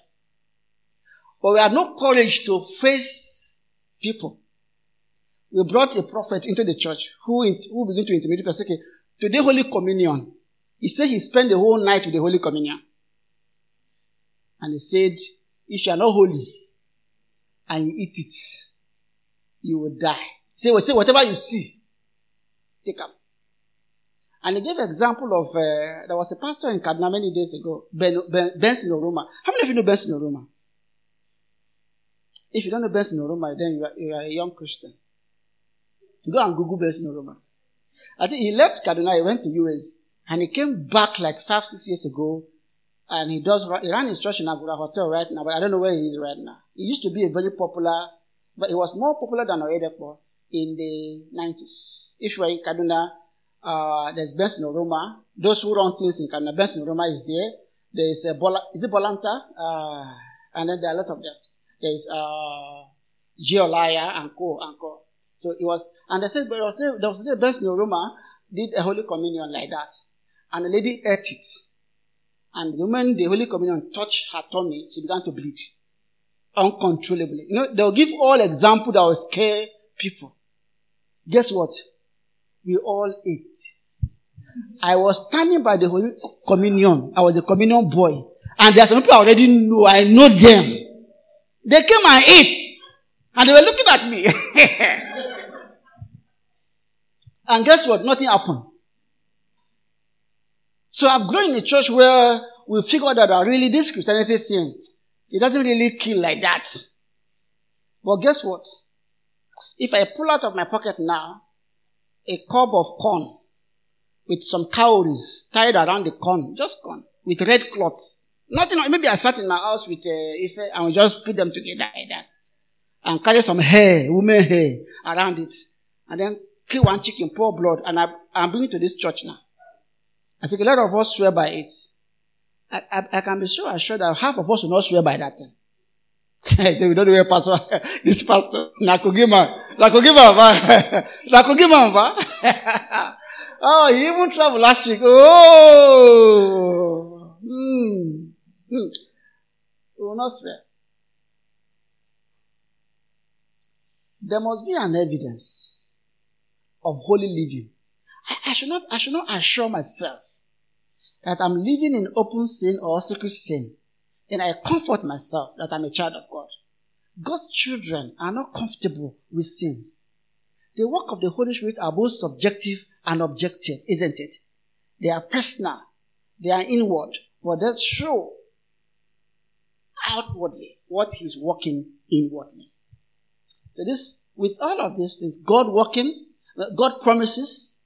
But we had no courage to face people. We brought a prophet into the church who, who began to intimidate people. Okay, today Holy Communion. He said he spent the whole night with the Holy Communion. And he said, If you are not holy and you eat it, you will die. Say, well, say whatever you see, take up. And he gave an example of, uh, there was a pastor in Kaduna many days ago, ben, ben, Benson Oroma. How many of you know Benson Oroma? If you don't know Benson Oroma, then you are, you are a young Christian. Go and Google Benson Oroma. I think he left Kaduna, he went to US, and he came back like five, six years ago and he does he ran his church in Agura Hotel right now, but I don't know where he is right now. He used to be a very popular, but he was more popular than Oyedepo in the 90s. If you are in Kaduna, uh, there's Benson Oroma. Those who run things in Kaduna, Benson Oroma is there. There's a Bola, is it Bolanta? Uh, and then there are a lot of them. There's uh, Geolaya and co and co. So it was, and they said, but there was there was there Benson Oroma did a Holy Communion like that, and the lady ate it. And the moment the Holy Communion touched her tummy, she began to bleed uncontrollably. You know, they'll give all example that will scare people. Guess what? We all ate. I was standing by the Holy Communion. I was a communion boy. And there are some people I already know. I know them. They came and ate. And they were looking at me. and guess what? Nothing happened. So I've grown in a church where we figured out that really this Christianity thing, it doesn't really kill like that. But guess what? If I pull out of my pocket now a cob of corn with some cowries tied around the corn, just corn, with red cloths. Nothing, maybe I sat in my house with uh, Ife and we just put them together like that. And carry some hair, woman hair around it. And then kill one chicken, pour blood, and I, I'm bringing to this church now. I think a lot of us swear by it. I, I, I can be sure assured that half of us will not swear by that thing. we don't know where pastor, this pastor, Nakogima, Nakogima, Nakogima, Oh, he even traveled last week. Oh, hmm. Hmm. Not swear. There must be an evidence of holy living. I, I should not, I should not assure myself that I'm living in open sin or secret sin. Then I comfort myself that I'm a child of God. God's children are not comfortable with sin. The work of the Holy Spirit are both subjective and objective, isn't it? They are personal, they are inward, but they show outwardly what He's working inwardly. So this, with all of these things, God working, God promises,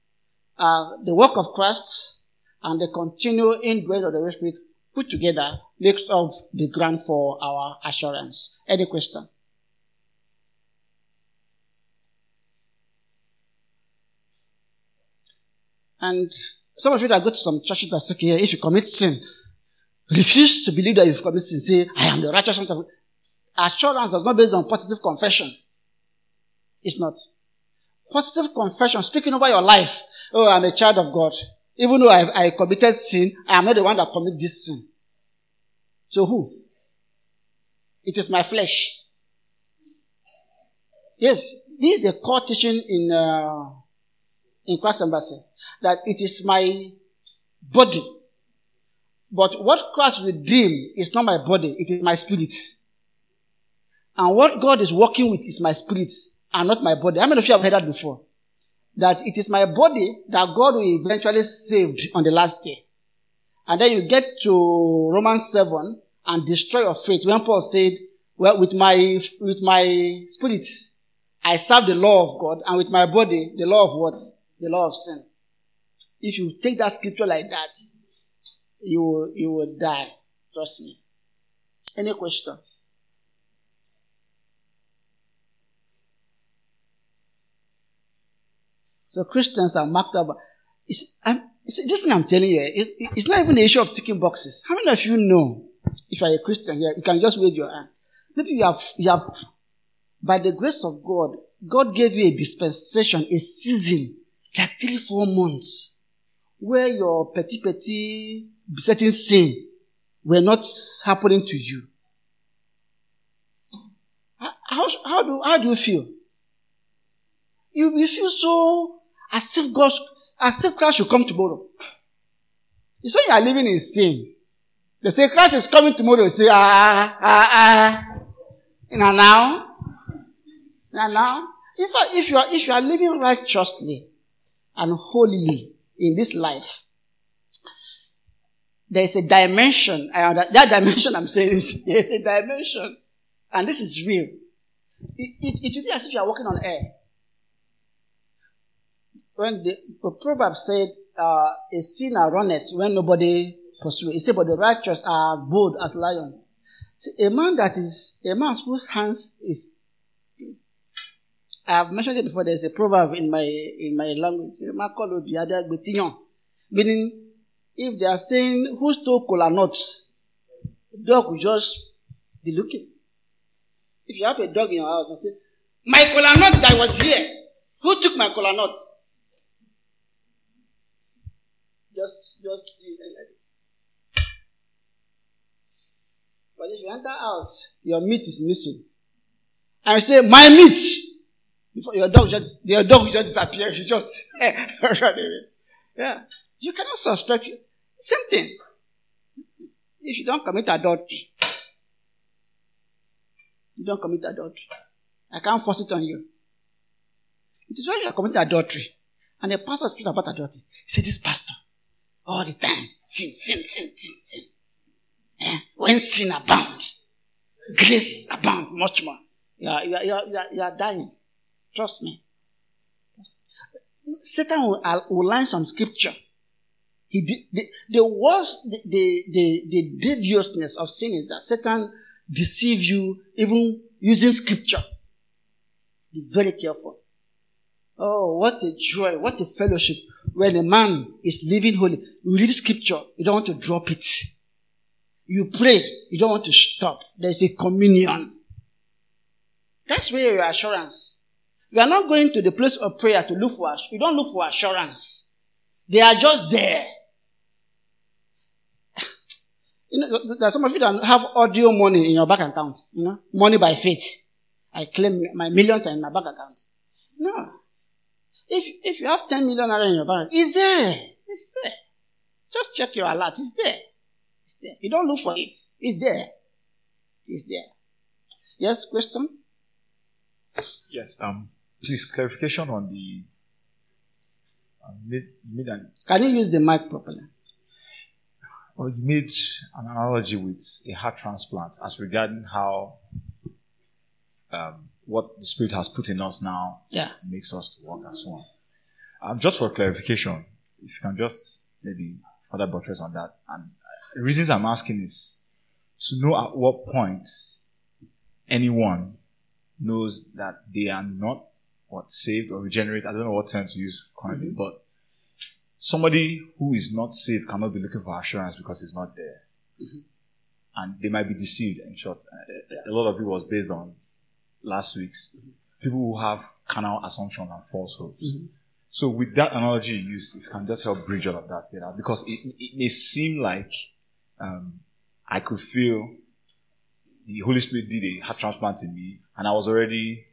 uh, the work of Christ, and the continual indwelling of the Holy Spirit put together makes up the ground for our assurance. Any question? And some of you that go to some churches that say, okay, if you commit sin, refuse to believe that you've committed sin. Say, I am the righteous son of Assurance does not based on positive confession. It's not. Positive confession, speaking over your life. Oh, I'm a child of God. Even though I, I committed sin, I am not the one that commit this sin. So who? It is my flesh. Yes, this is a core teaching in uh, in Christ Embassy that it is my body. But what Christ redeemed is not my body, it is my spirit. And what God is working with is my spirit and not my body. How many of you have heard that before? That it is my body that God will eventually saved on the last day. And then you get to Romans 7 and destroy your faith. When Paul said, well, with my, with my spirit, I serve the law of God and with my body, the law of what? The law of sin. If you take that scripture like that, you will, you will die. Trust me. Any question? So Christians are marked up. It's, it's, this thing I'm telling you, it, it's not even the issue of ticking boxes. How many of you know, if you're a Christian you can just wave your hand. Maybe you have, you have, by the grace of God, God gave you a dispensation, a season, like three, four months where your petty petty besetting sin were not happening to you. How, how, do, how do you feel? You, you feel so as if God, as if Christ should come tomorrow. It's when you are living in sin. They say Christ is coming tomorrow. You say, ah, ah, ah. Now, now. Now, now. In fact, if you are, if you are living righteously and holily, in this life, there's a dimension. That dimension I'm saying is there's a dimension, and this is real. It, it, it will be as if you are walking on air. When the, the proverb said, uh, "A sinner runneth when nobody pursues," it said, "But the righteous are as bold as lion." See, a man that is a man whose hands is I have mentioned it before. There's a proverb in my in my language. Meaning, if they are saying who stole cola nuts, dog will just be looking. If you have a dog in your house and say, "My cola nut that was here, who took my cola nut?" Just just like this. But if you enter house, your meat is missing, you say, "My meat." Before your dog just, your dog just disappears. You just. Yeah. You cannot suspect. Same thing. If you don't commit adultery, you don't commit adultery. I can't force it on you. It is when you are committing adultery and the pastor speaks about adultery. He said, This pastor, all the time. Sin, sin, sin, sin, sin. Eh? When sin abound, grace abound much more. You are, you are, you are, you are, dying. Trust me. Satan will, will line some scripture. He did, the, the worst, the, the, the, the deviousness of sin is that Satan deceive you even using scripture. Be very careful. Oh, what a joy, what a fellowship when a man is living holy. You read scripture, you don't want to drop it. You pray, you don't want to stop. There's a communion. That's where your assurance. You are not going to the place of prayer to look for, you don't look for assurance. They are just there. You know, there's some of you that have audio money in your bank account. You know, money by faith. I claim my millions are in my bank account. No. If, if you have 10 million naira in your bank, it's there. It's there. Just check your alert. It's there. It's there. You don't look for it. It's there. It's there. Yes, question? Yes. Um. Please clarification on the uh, mid, mid and Can you use the mic properly? well, you made an analogy with a heart transplant as regarding how um, what the Spirit has put in us now Yeah. makes us to walk as one. Um, just for clarification, if you can just maybe further buttress on that. And the reasons I'm asking is to know at what point anyone knows that they are not what saved or regenerate. I don't know what term to use currently, but somebody who is not saved cannot be looking for assurance because it's not there. And they might be deceived, in short. Uh, A lot of it was based on last week's people who have carnal assumptions and falsehoods. So with that analogy you used, if you can just help bridge all of that together, because it, it may seem like um, I could feel the Holy Spirit did a heart transplant in me, and I was already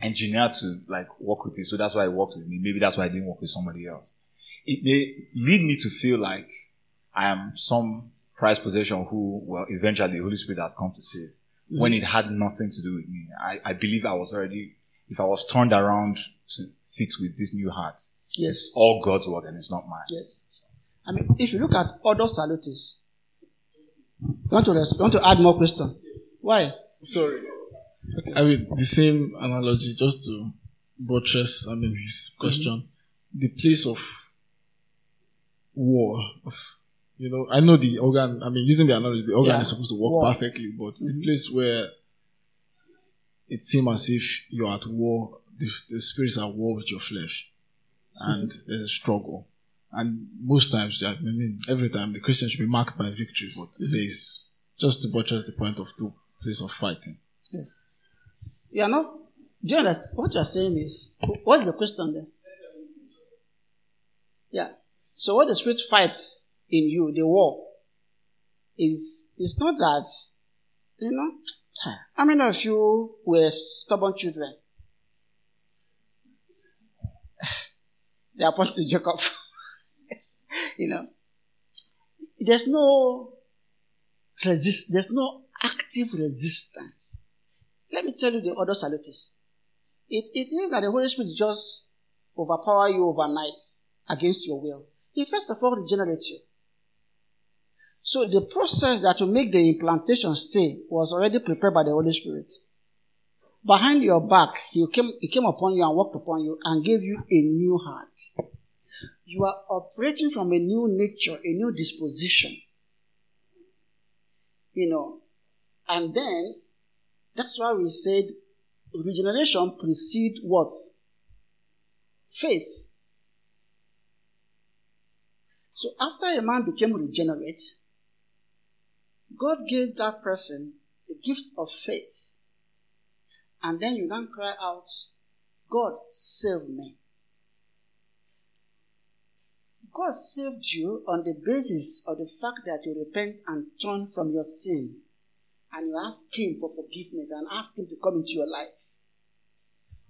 engineered to like work with it. So that's why it worked with me. Maybe that's why I didn't work with somebody else. It may lead me to feel like I am some prized possession who, well, eventually the Holy Spirit has come to save when mm. it had nothing to do with me. I, I believe I was already, if I was turned around to fit with this new heart, Yes. it's all God's work and it's not mine. Yes. I mean, if you look at ordo salutis, you want to, res- you want to add more question? Why? Sorry. I mean, the same analogy, just to buttress, I mean, his mm-hmm. question. The place of war, of, you know, I know the organ, I mean, using the analogy, the organ Yeah. is supposed to work War. perfectly, but the mm-hmm. place where it seems as if you're at war, the, the spirits are at war with your flesh, mm-hmm. and there's a struggle. And most times, I mean, every time the Christian should be marked by victory, but mm-hmm. there's just to buttress the point of the place of fighting. Yes. You are not. Do you understand? What you are saying is, what's the question there? Yes. So what the spirit fights in you, the war, is is not that, you know. How many of you were stubborn children? they are pointing to Jacob. you know, there's no resist. There's no active resistance. Let me tell you the ordo salutis. It, it is that the Holy Spirit just overpower you overnight against your will. He first of all regenerates you. So the process that will make the implantation stay was already prepared by the Holy Spirit. Behind your back, he came, he came upon you and walked upon you and gave you a new heart. You are operating from a new nature, a new disposition. You know, and then that's why we said regeneration precedes what? Faith. So after a man became regenerate, God gave that person the gift of faith. And then you then cry out, God, save me. God saved you on the basis of the fact that you repent and turn from your sin and you ask Him for forgiveness and ask Him to come into your life.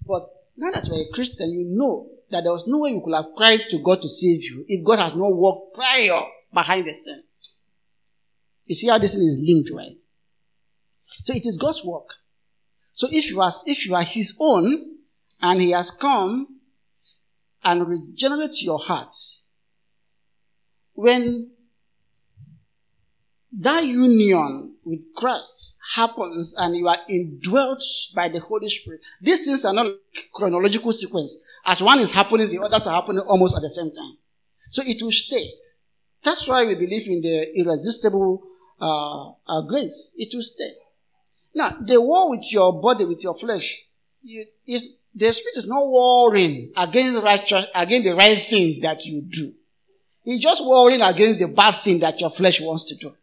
But now that you're a Christian, you know that there was no way you could have cried to God to save you if God has not worked prior behind the sin. You see how this thing is linked, right? So it is God's work. So if you are if you are His own and He has come and regenerate your heart, when that union with Christ happens and you are indwelt by the Holy Spirit, these things are not chronological sequence. As one is happening, the others are happening almost at the same time. So it will stay. That's why we believe in the irresistible uh, uh, grace. It will stay. Now, the war with your body, with your flesh, you, is, the spirit is not warring against righteous, against the right things that you do. He's just warring against the bad thing that your flesh wants to do.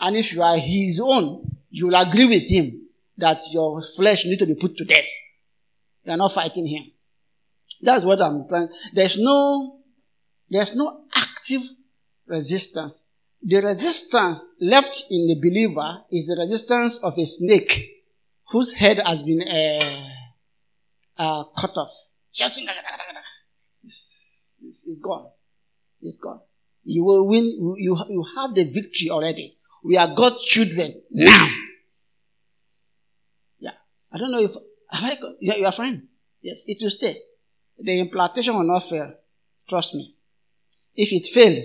And if you are his own, you will agree with him that your flesh needs to be put to death. You are not fighting him. That's what I'm trying. There's no, there's no active resistance. The resistance left in the believer is the resistance of a snake whose head has been uh, uh, cut off. It's, it's, gone. It's gone. You will win. You, you have the victory already. We are God's children now. Yeah. I don't know if, have I, you are fine. Yes, it will stay. The implantation will not fail. Trust me. If it failed,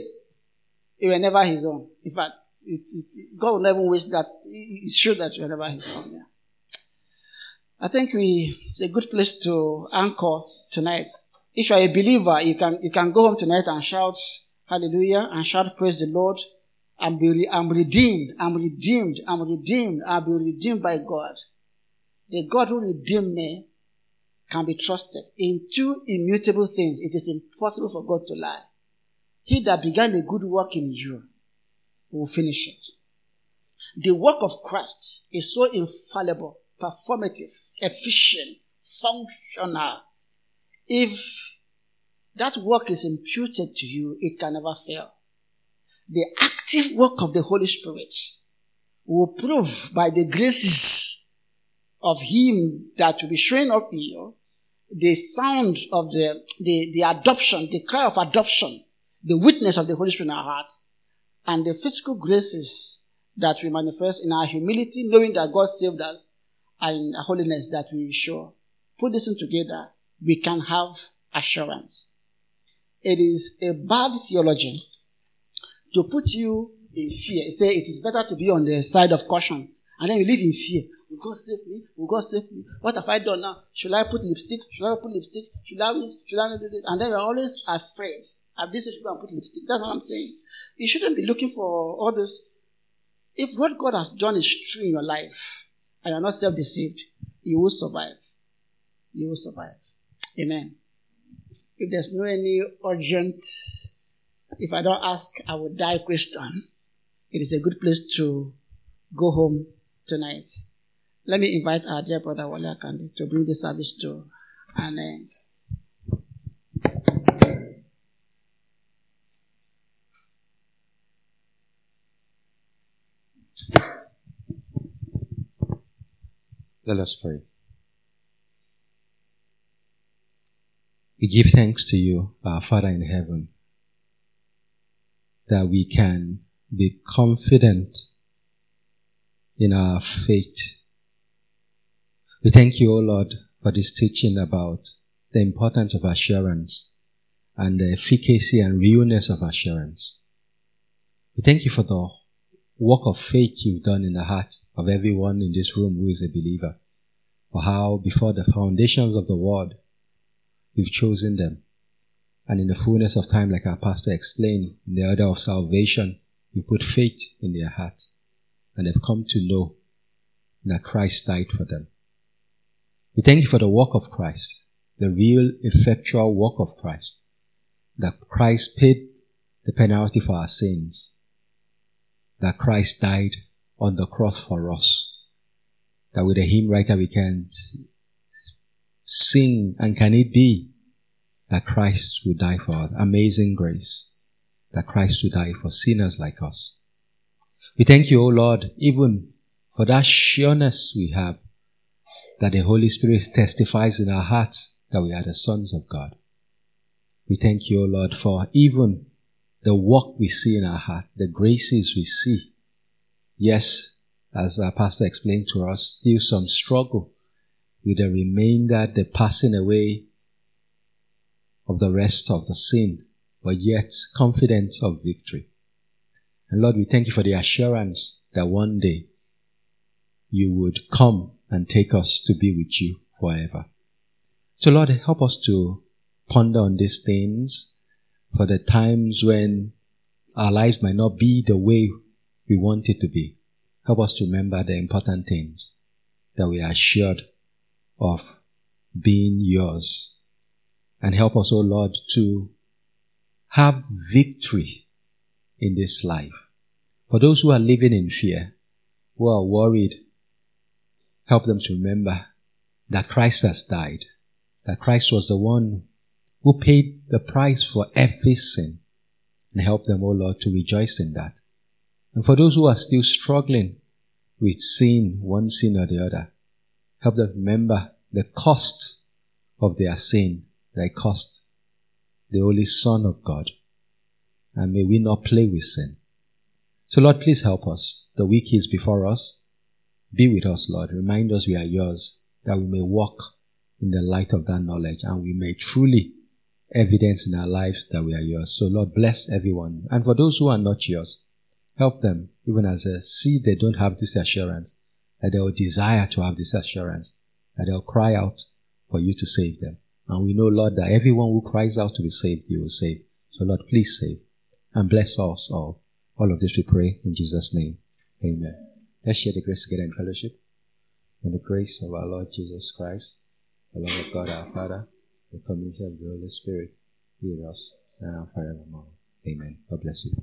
it will never his own. In fact, it, it, God will never waste that. It's sure that will never his own. Yeah. I think we, it's a good place to anchor tonight. If you are a believer, you can, you can go home tonight and shout hallelujah and shout praise the Lord I'm, be, I'm redeemed. I'm redeemed. I'm redeemed. I've been redeemed by God. The God who redeemed me can be trusted. In two immutable things, it is impossible for God to lie. He that began a good work in you will finish it. The work of Christ is so infallible, performative, efficient, functional. If that work is imputed to you, it can never fail the active work of the Holy Spirit will prove by the graces of Him that will be showing up in you the sound of the, the, the adoption, the cry of adoption, the witness of the Holy Spirit in our hearts, and the physical graces that we manifest in our humility, knowing that God saved us, and in holiness that we show. Put this in together, we can have assurance. It is a bad theology to put you in fear. Say it is better to be on the side of caution. And then you live in fear. Will God save me? Will God save me? What have I done now? Should I put lipstick? Should I put lipstick? Should I this? Should I not do this? And then you're always afraid. I've this should go and put lipstick. That's what I'm saying. You shouldn't be looking for all this. If what God has done is true in your life and you're not self-deceived, you will survive. You will survive. Amen. If there's no any urgent if I don't ask, I will die question. It is a good place to go home tonight. Let me invite our dear brother Wale Akande to bring the service to an end. Let us pray. We give thanks to you, our Father in heaven that we can be confident in our faith. We thank you, O Lord, for this teaching about the importance of assurance and the efficacy and realness of assurance. We thank you for the work of faith you've done in the heart of everyone in this room who is a believer, for how before the foundations of the world, you've chosen them. And in the fullness of time, like our pastor explained, in the order of salvation, you put faith in their hearts. And they've come to know that Christ died for them. We thank you for the work of Christ, the real effectual work of Christ, that Christ paid the penalty for our sins, that Christ died on the cross for us, that with a hymn writer we can sing and can it be that Christ would die for us. Amazing grace. That Christ would die for sinners like us. We thank you, O Lord, even for that sureness we have that the Holy Spirit testifies in our hearts that we are the sons of God. We thank you, O Lord, for even the work we see in our heart, the graces we see. Yes, as our pastor explained to us, still some struggle with the remainder, the passing away of the rest of the sin but yet confident of victory. And Lord, we thank you for the assurance that one day you would come and take us to be with you forever. So Lord, help us to ponder on these things for the times when our lives might not be the way we want it to be. Help us to remember the important things that we are assured of being yours. And help us, O oh Lord, to have victory in this life. For those who are living in fear, who are worried, help them to remember that Christ has died, that Christ was the one who paid the price for every sin, and help them, O oh Lord, to rejoice in that. And for those who are still struggling with sin, one sin or the other, help them remember the cost of their sin, they cost the only Son of God. And may we not play with sin. So Lord, please help us. The week is before us. Be with us, Lord. Remind us we are yours, that we may walk in the light of that knowledge and we may truly evidence in our lives that we are yours. So Lord, bless everyone. And for those who are not yours, help them, even as a seed they don't have this assurance, that they will desire to have this assurance, that they'll cry out for you to save them. And we know, Lord, that everyone who cries out to be saved, you will save. So Lord, please save and bless us all. All of this we pray in Jesus' name. Amen. Let's share the grace together in fellowship. And the grace of our Lord Jesus Christ, the love of God our Father, the community of the Holy Spirit be with us now and forevermore. Amen. God bless you.